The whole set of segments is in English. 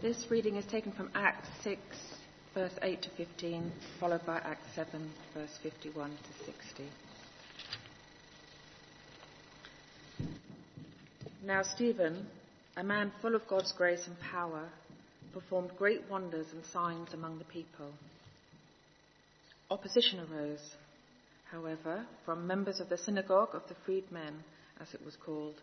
This reading is taken from Acts 6, verse 8 to 15, followed by Acts 7, verse 51 to 60. Now, Stephen, a man full of God's grace and power, performed great wonders and signs among the people. Opposition arose, however, from members of the synagogue of the freedmen, as it was called,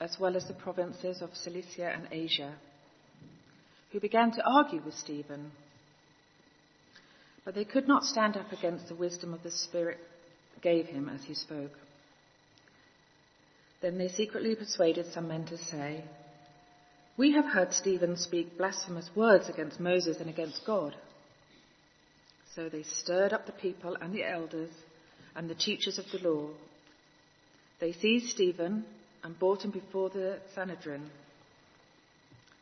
as well as the provinces of Cilicia and Asia, who began to argue with Stephen. But they could not stand up against the wisdom of the Spirit gave him as he spoke. Then they secretly persuaded some men to say, We have heard Stephen speak blasphemous words against Moses and against God. So they stirred up the people and the elders and the teachers of the law. They seized Stephen and brought him before the Sanhedrin.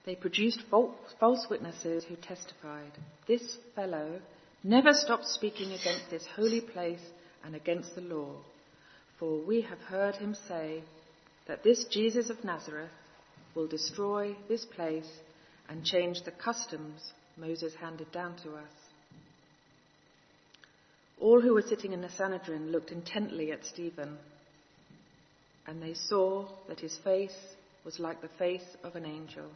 They produced false witnesses who testified, This fellow never stopped speaking against this holy place and against the law. For we have heard him say that this Jesus of Nazareth will destroy this place and change the customs Moses handed down to us. All who were sitting in the Sanhedrin looked intently at Stephen, and they saw that his face was like the face of an angel.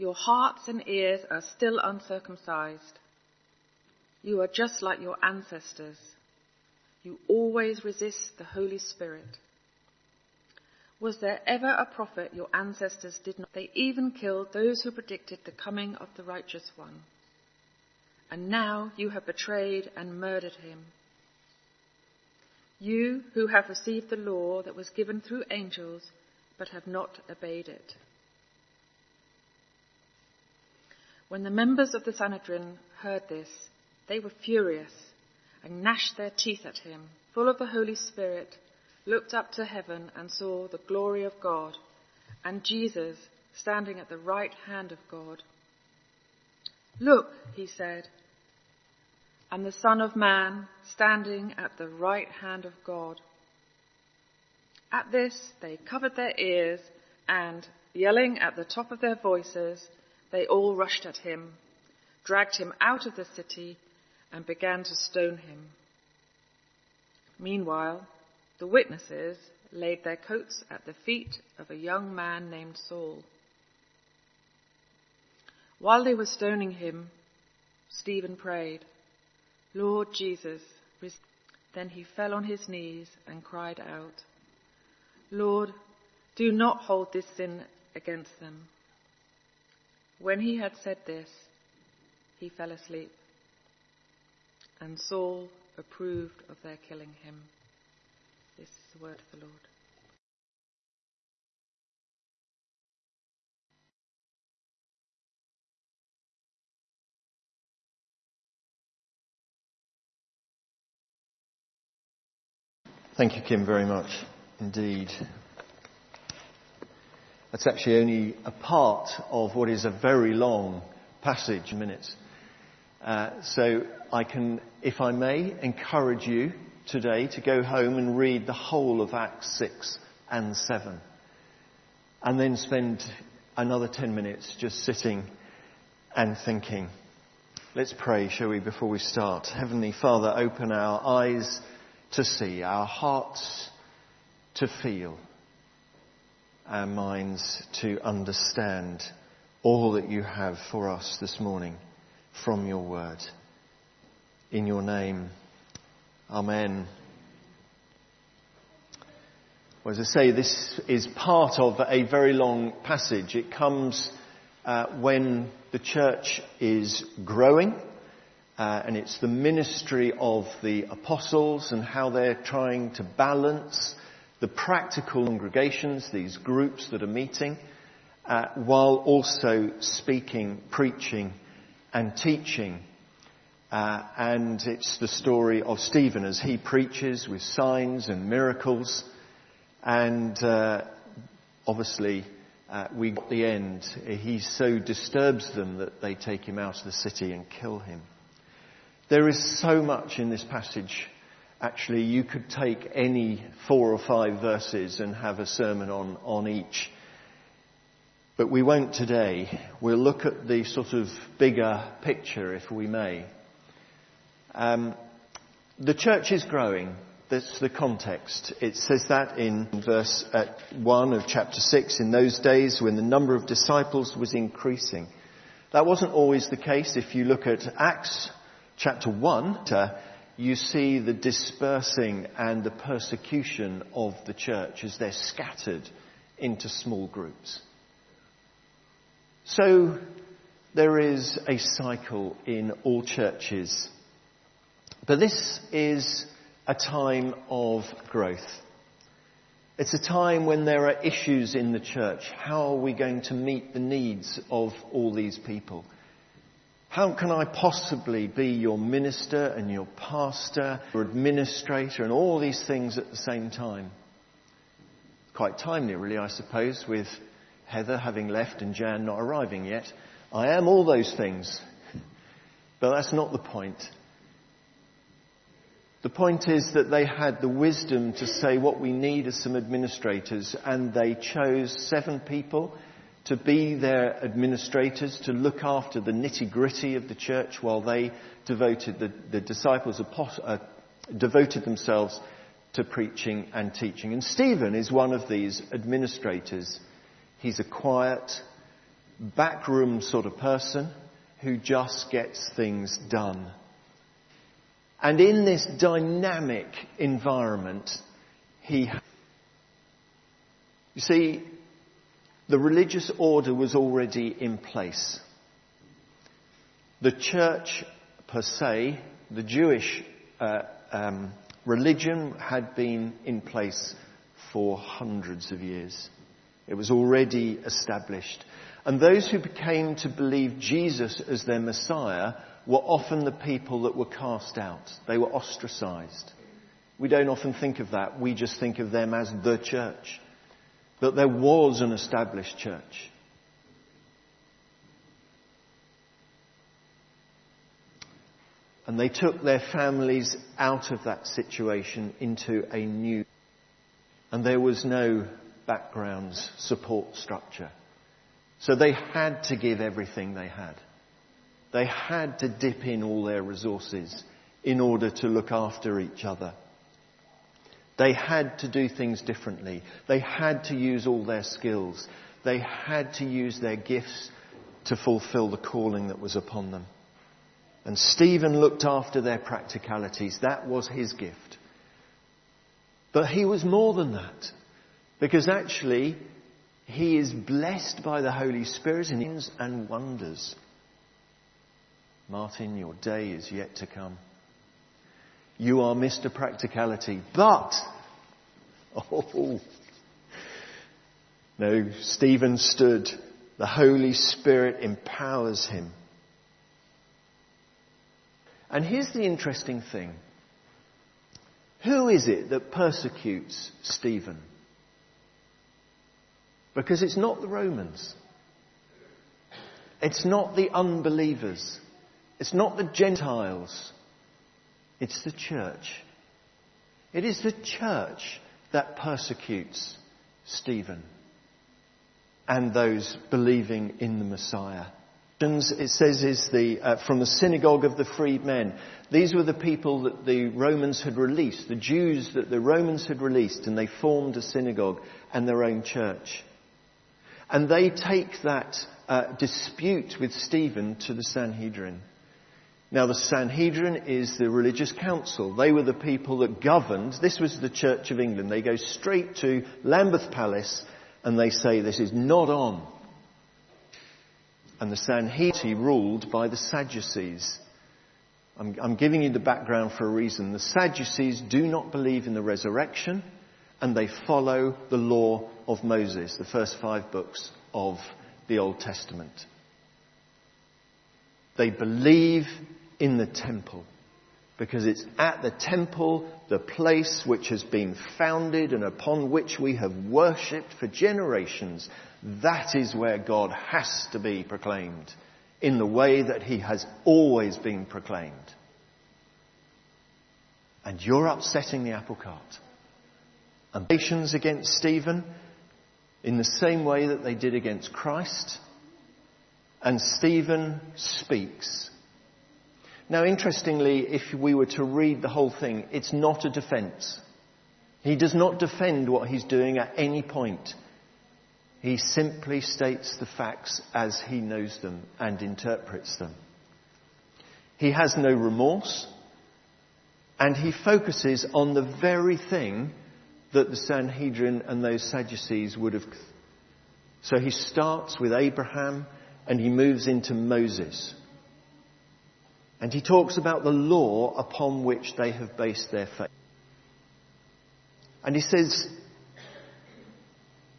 Your hearts and ears are still uncircumcised. You are just like your ancestors. You always resist the Holy Spirit. Was there ever a prophet your ancestors did not? They even killed those who predicted the coming of the righteous one. And now you have betrayed and murdered him. You who have received the law that was given through angels, but have not obeyed it. When the members of the Sanhedrin heard this, they were furious and gnashed their teeth at him, full of the Holy Spirit, looked up to heaven and saw the glory of God and Jesus standing at the right hand of God. Look, he said, and the Son of Man standing at the right hand of God. At this, they covered their ears and, yelling at the top of their voices, they all rushed at him, dragged him out of the city, and began to stone him. Meanwhile, the witnesses laid their coats at the feet of a young man named Saul. While they were stoning him, Stephen prayed, Lord Jesus, then he fell on his knees and cried out, Lord, do not hold this sin against them. When he had said this, he fell asleep. And Saul approved of their killing him. This is the word of the Lord. Thank you, Kim, very much indeed. That's actually only a part of what is a very long passage, minutes. Uh, so I can, if I may, encourage you today to go home and read the whole of Acts 6 and 7. And then spend another 10 minutes just sitting and thinking. Let's pray, shall we, before we start. Heavenly Father, open our eyes to see, our hearts to feel our minds to understand all that you have for us this morning from your word. In your name, Amen. Well, as I say, this is part of a very long passage. It comes uh, when the church is growing, uh, and it's the ministry of the apostles and how they're trying to balance the practical congregations, these groups that are meeting, uh, while also speaking, preaching, and teaching. Uh, and it's the story of Stephen as he preaches with signs and miracles. And uh, obviously, uh, we got the end. He so disturbs them that they take him out of the city and kill him. There is so much in this passage. Actually, you could take any four or five verses and have a sermon on, on each. But we won't today. We'll look at the sort of bigger picture, if we may. Um, the church is growing. That's the context. It says that in verse uh, 1 of chapter 6. In those days when the number of disciples was increasing. That wasn't always the case. If you look at Acts chapter 1, uh, you see the dispersing and the persecution of the church as they're scattered into small groups. So there is a cycle in all churches. But this is a time of growth. It's a time when there are issues in the church. How are we going to meet the needs of all these people? How can I possibly be your minister and your pastor, your administrator, and all these things at the same time? Quite timely, really, I suppose, with Heather having left and Jan not arriving yet. I am all those things. But that's not the point. The point is that they had the wisdom to say what we need are some administrators, and they chose seven people to be their administrators, to look after the nitty gritty of the church while they devoted, the, the disciples uh, devoted themselves to preaching and teaching. And Stephen is one of these administrators. He's a quiet, backroom sort of person who just gets things done. And in this dynamic environment, he. You see, the religious order was already in place. The church per se, the Jewish uh, um, religion had been in place for hundreds of years. It was already established. And those who came to believe Jesus as their Messiah were often the people that were cast out. They were ostracized. We don't often think of that. We just think of them as the church. But there was an established church. And they took their families out of that situation into a new. And there was no backgrounds support structure. So they had to give everything they had. They had to dip in all their resources in order to look after each other. They had to do things differently. They had to use all their skills. They had to use their gifts to fulfill the calling that was upon them. And Stephen looked after their practicalities. That was his gift. But he was more than that. Because actually, he is blessed by the Holy Spirit and wonders. Martin, your day is yet to come. You are Mr. Practicality, but, oh, no, Stephen stood. The Holy Spirit empowers him. And here's the interesting thing. Who is it that persecutes Stephen? Because it's not the Romans. It's not the unbelievers. It's not the Gentiles. It's the church. It is the church that persecutes Stephen and those believing in the Messiah. It says is the, uh, from the synagogue of the freedmen. These were the people that the Romans had released, the Jews that the Romans had released, and they formed a synagogue and their own church. And they take that uh, dispute with Stephen to the Sanhedrin. Now, the Sanhedrin is the religious council. They were the people that governed. This was the Church of England. They go straight to Lambeth Palace and they say, This is not on. And the Sanhedrin ruled by the Sadducees. I'm, I'm giving you the background for a reason. The Sadducees do not believe in the resurrection and they follow the law of Moses, the first five books of the Old Testament. They believe in the temple because it's at the temple, the place which has been founded and upon which we have worshipped for generations. That is where God has to be proclaimed in the way that he has always been proclaimed. And you're upsetting the apple cart. And nations against Stephen in the same way that they did against Christ. And Stephen speaks. Now, interestingly, if we were to read the whole thing, it's not a defense. He does not defend what he's doing at any point. He simply states the facts as he knows them and interprets them. He has no remorse and he focuses on the very thing that the Sanhedrin and those Sadducees would have. So he starts with Abraham and he moves into Moses. And he talks about the law upon which they have based their faith. And he says,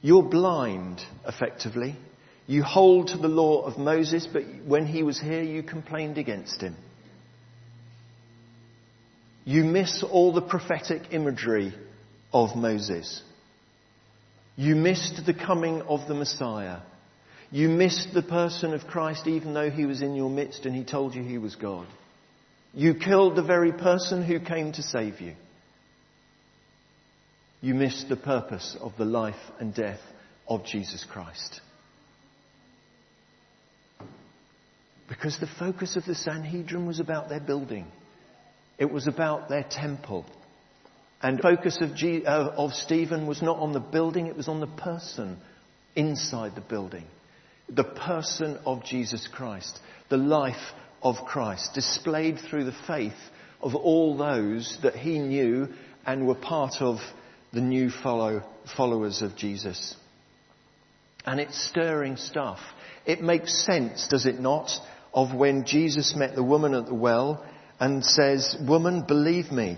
You're blind, effectively. You hold to the law of Moses, but when he was here, you complained against him. You miss all the prophetic imagery of Moses. You missed the coming of the Messiah. You missed the person of Christ even though he was in your midst and he told you he was God. You killed the very person who came to save you. You missed the purpose of the life and death of Jesus Christ. Because the focus of the Sanhedrin was about their building. It was about their temple. And the focus of, G, uh, of Stephen was not on the building, it was on the person inside the building. The person of Jesus Christ. The life of Christ, displayed through the faith of all those that he knew and were part of the new follow, followers of Jesus. And it's stirring stuff. It makes sense, does it not, of when Jesus met the woman at the well and says, Woman, believe me,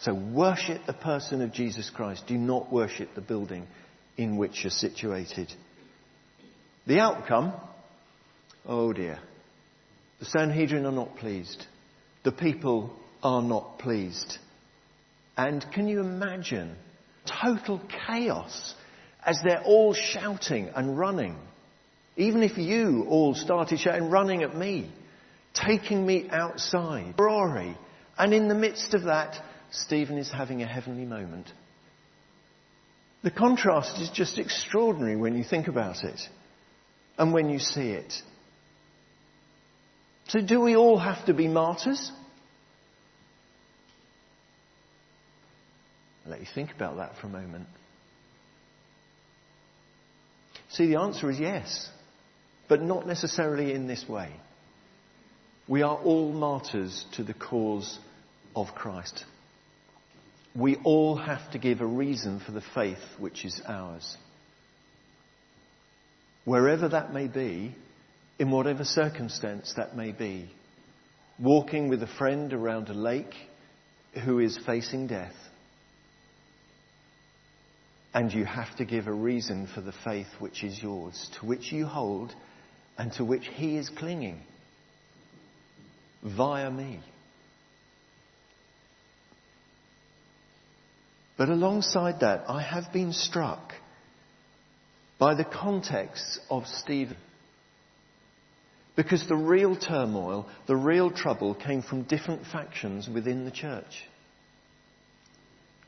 So worship the person of Jesus Christ. Do not worship the building in which you're situated. The outcome, oh dear. The Sanhedrin are not pleased. The people are not pleased. And can you imagine total chaos as they're all shouting and running? Even if you all started shouting, running at me taking me outside, roaring. And in the midst of that, Stephen is having a heavenly moment. The contrast is just extraordinary when you think about it and when you see it. So, do we all have to be martyrs? I'll let you think about that for a moment. See, the answer is yes, but not necessarily in this way. We are all martyrs to the cause of Christ. We all have to give a reason for the faith which is ours. Wherever that may be, in whatever circumstance that may be, walking with a friend around a lake who is facing death. And you have to give a reason for the faith which is yours, to which you hold, and to which he is clinging via me. But alongside that, I have been struck by the context of Stephen. Because the real turmoil, the real trouble came from different factions within the church.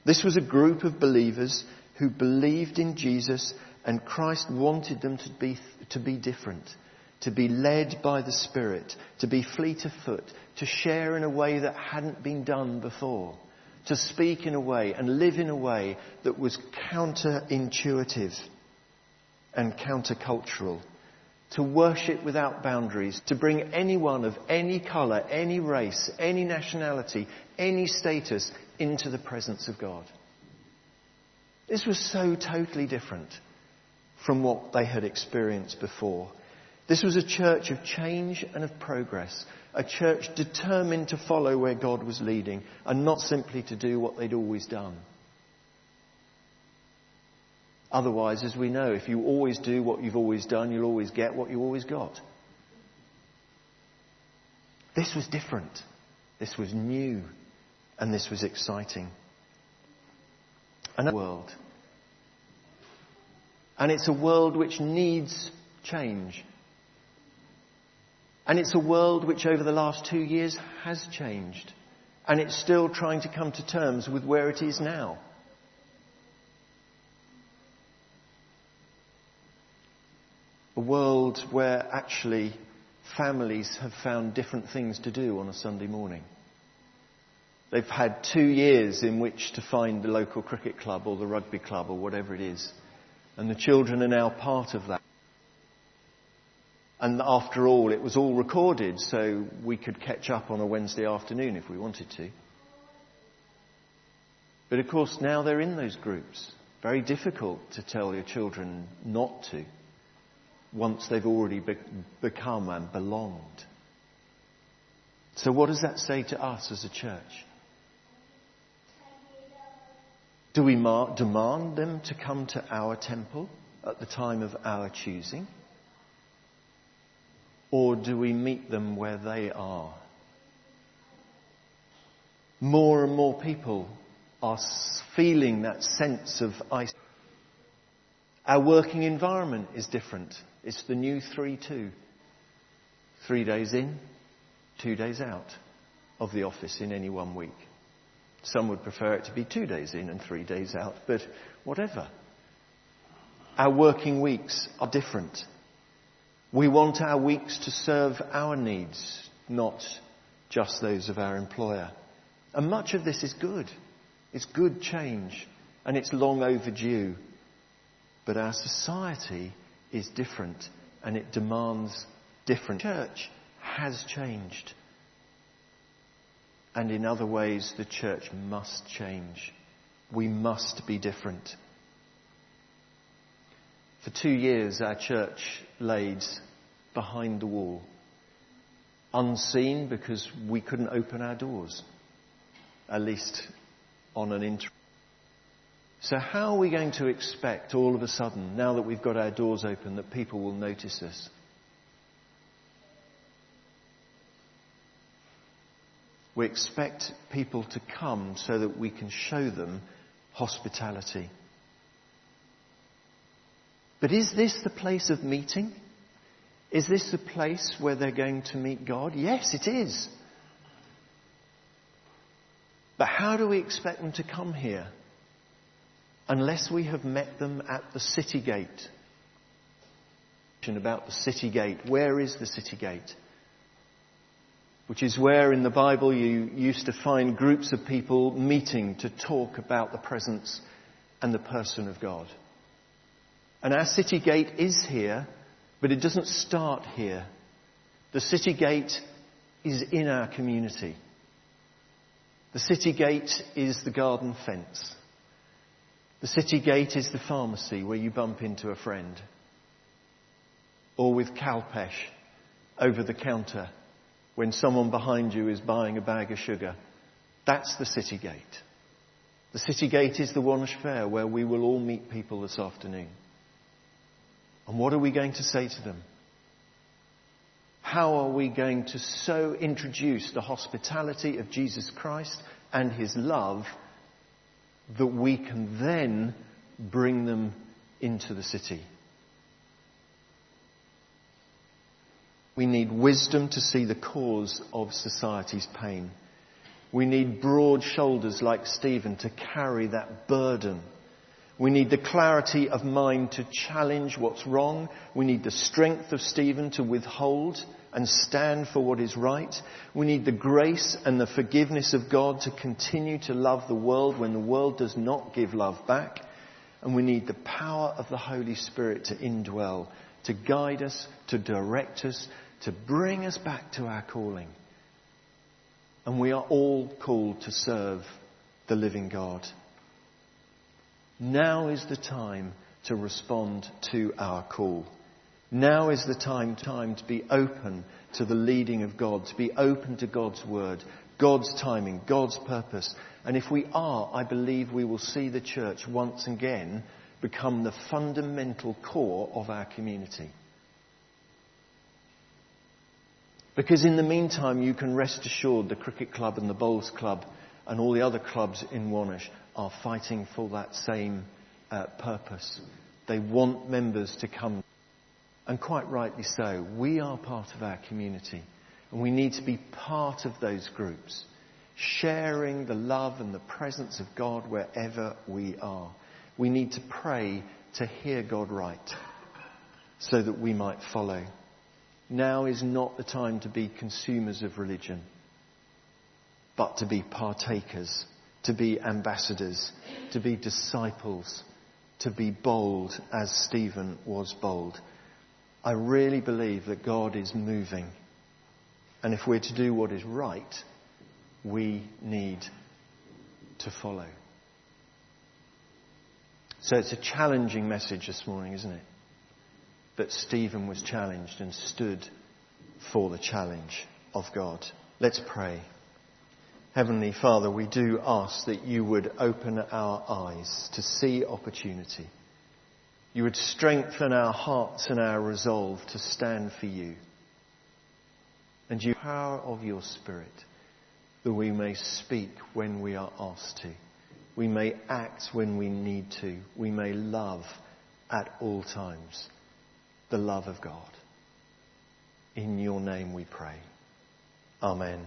This was a group of believers who believed in Jesus and Christ wanted them to be, to be different to be led by the Spirit, to be fleet of foot, to share in a way that hadn't been done before, to speak in a way and live in a way that was counterintuitive and countercultural, to worship without boundaries, to bring anyone of any colour, any race, any nationality, any status into the presence of God. This was so totally different from what they had experienced before. This was a church of change and of progress, a church determined to follow where God was leading and not simply to do what they'd always done. Otherwise, as we know, if you always do what you've always done, you'll always get what you always got. This was different. This was new. And this was exciting. Another world. And it's a world which needs change. And it's a world which over the last two years has changed. And it's still trying to come to terms with where it is now. A world where actually families have found different things to do on a Sunday morning. They've had two years in which to find the local cricket club or the rugby club or whatever it is. And the children are now part of that. And after all, it was all recorded, so we could catch up on a Wednesday afternoon if we wanted to. But of course, now they're in those groups. Very difficult to tell your children not to once they've already be- become and belonged. So, what does that say to us as a church? Do we mar- demand them to come to our temple at the time of our choosing? Or do we meet them where they are? More and more people are feeling that sense of isolation. Our working environment is different. It's the new 3 2. Three days in, two days out of the office in any one week. Some would prefer it to be two days in and three days out, but whatever. Our working weeks are different. We want our weeks to serve our needs, not just those of our employer. And much of this is good. It's good change, and it's long overdue. But our society is different, and it demands different. The church has changed. And in other ways, the church must change. We must be different. For two years, our church laid behind the wall, unseen because we couldn't open our doors, at least on an inter. So, how are we going to expect all of a sudden, now that we've got our doors open, that people will notice us? We expect people to come so that we can show them hospitality. But is this the place of meeting? Is this the place where they're going to meet God? Yes, it is. But how do we expect them to come here unless we have met them at the city gate? About the city gate. Where is the city gate? Which is where in the Bible you used to find groups of people meeting to talk about the presence and the person of God. And our city gate is here, but it doesn't start here. The city gate is in our community. The city gate is the garden fence. The city gate is the pharmacy where you bump into a friend. Or with Kalpesh over the counter when someone behind you is buying a bag of sugar. That's the city gate. The city gate is the Wanesh Fair where we will all meet people this afternoon. And what are we going to say to them? How are we going to so introduce the hospitality of Jesus Christ and his love that we can then bring them into the city? We need wisdom to see the cause of society's pain. We need broad shoulders like Stephen to carry that burden we need the clarity of mind to challenge what's wrong. We need the strength of Stephen to withhold and stand for what is right. We need the grace and the forgiveness of God to continue to love the world when the world does not give love back. And we need the power of the Holy Spirit to indwell, to guide us, to direct us, to bring us back to our calling. And we are all called to serve the living God. Now is the time to respond to our call. Now is the time, time to be open to the leading of God, to be open to God's word, God's timing, God's purpose. And if we are, I believe we will see the church once again become the fundamental core of our community. Because in the meantime, you can rest assured the cricket club and the bowls club and all the other clubs in Warnish are fighting for that same uh, purpose. They want members to come. And quite rightly so. We are part of our community. And we need to be part of those groups, sharing the love and the presence of God wherever we are. We need to pray to hear God right so that we might follow. Now is not the time to be consumers of religion, but to be partakers, to be ambassadors, to be disciples, to be bold as Stephen was bold. I really believe that God is moving. And if we're to do what is right, we need to follow. So it's a challenging message this morning, isn't it? But Stephen was challenged and stood for the challenge of God. Let's pray. Heavenly Father, we do ask that you would open our eyes to see opportunity. You would strengthen our hearts and our resolve to stand for you. And you power of your Spirit that we may speak when we are asked to. We may act when we need to. We may love at all times the love of God. In your name we pray. Amen.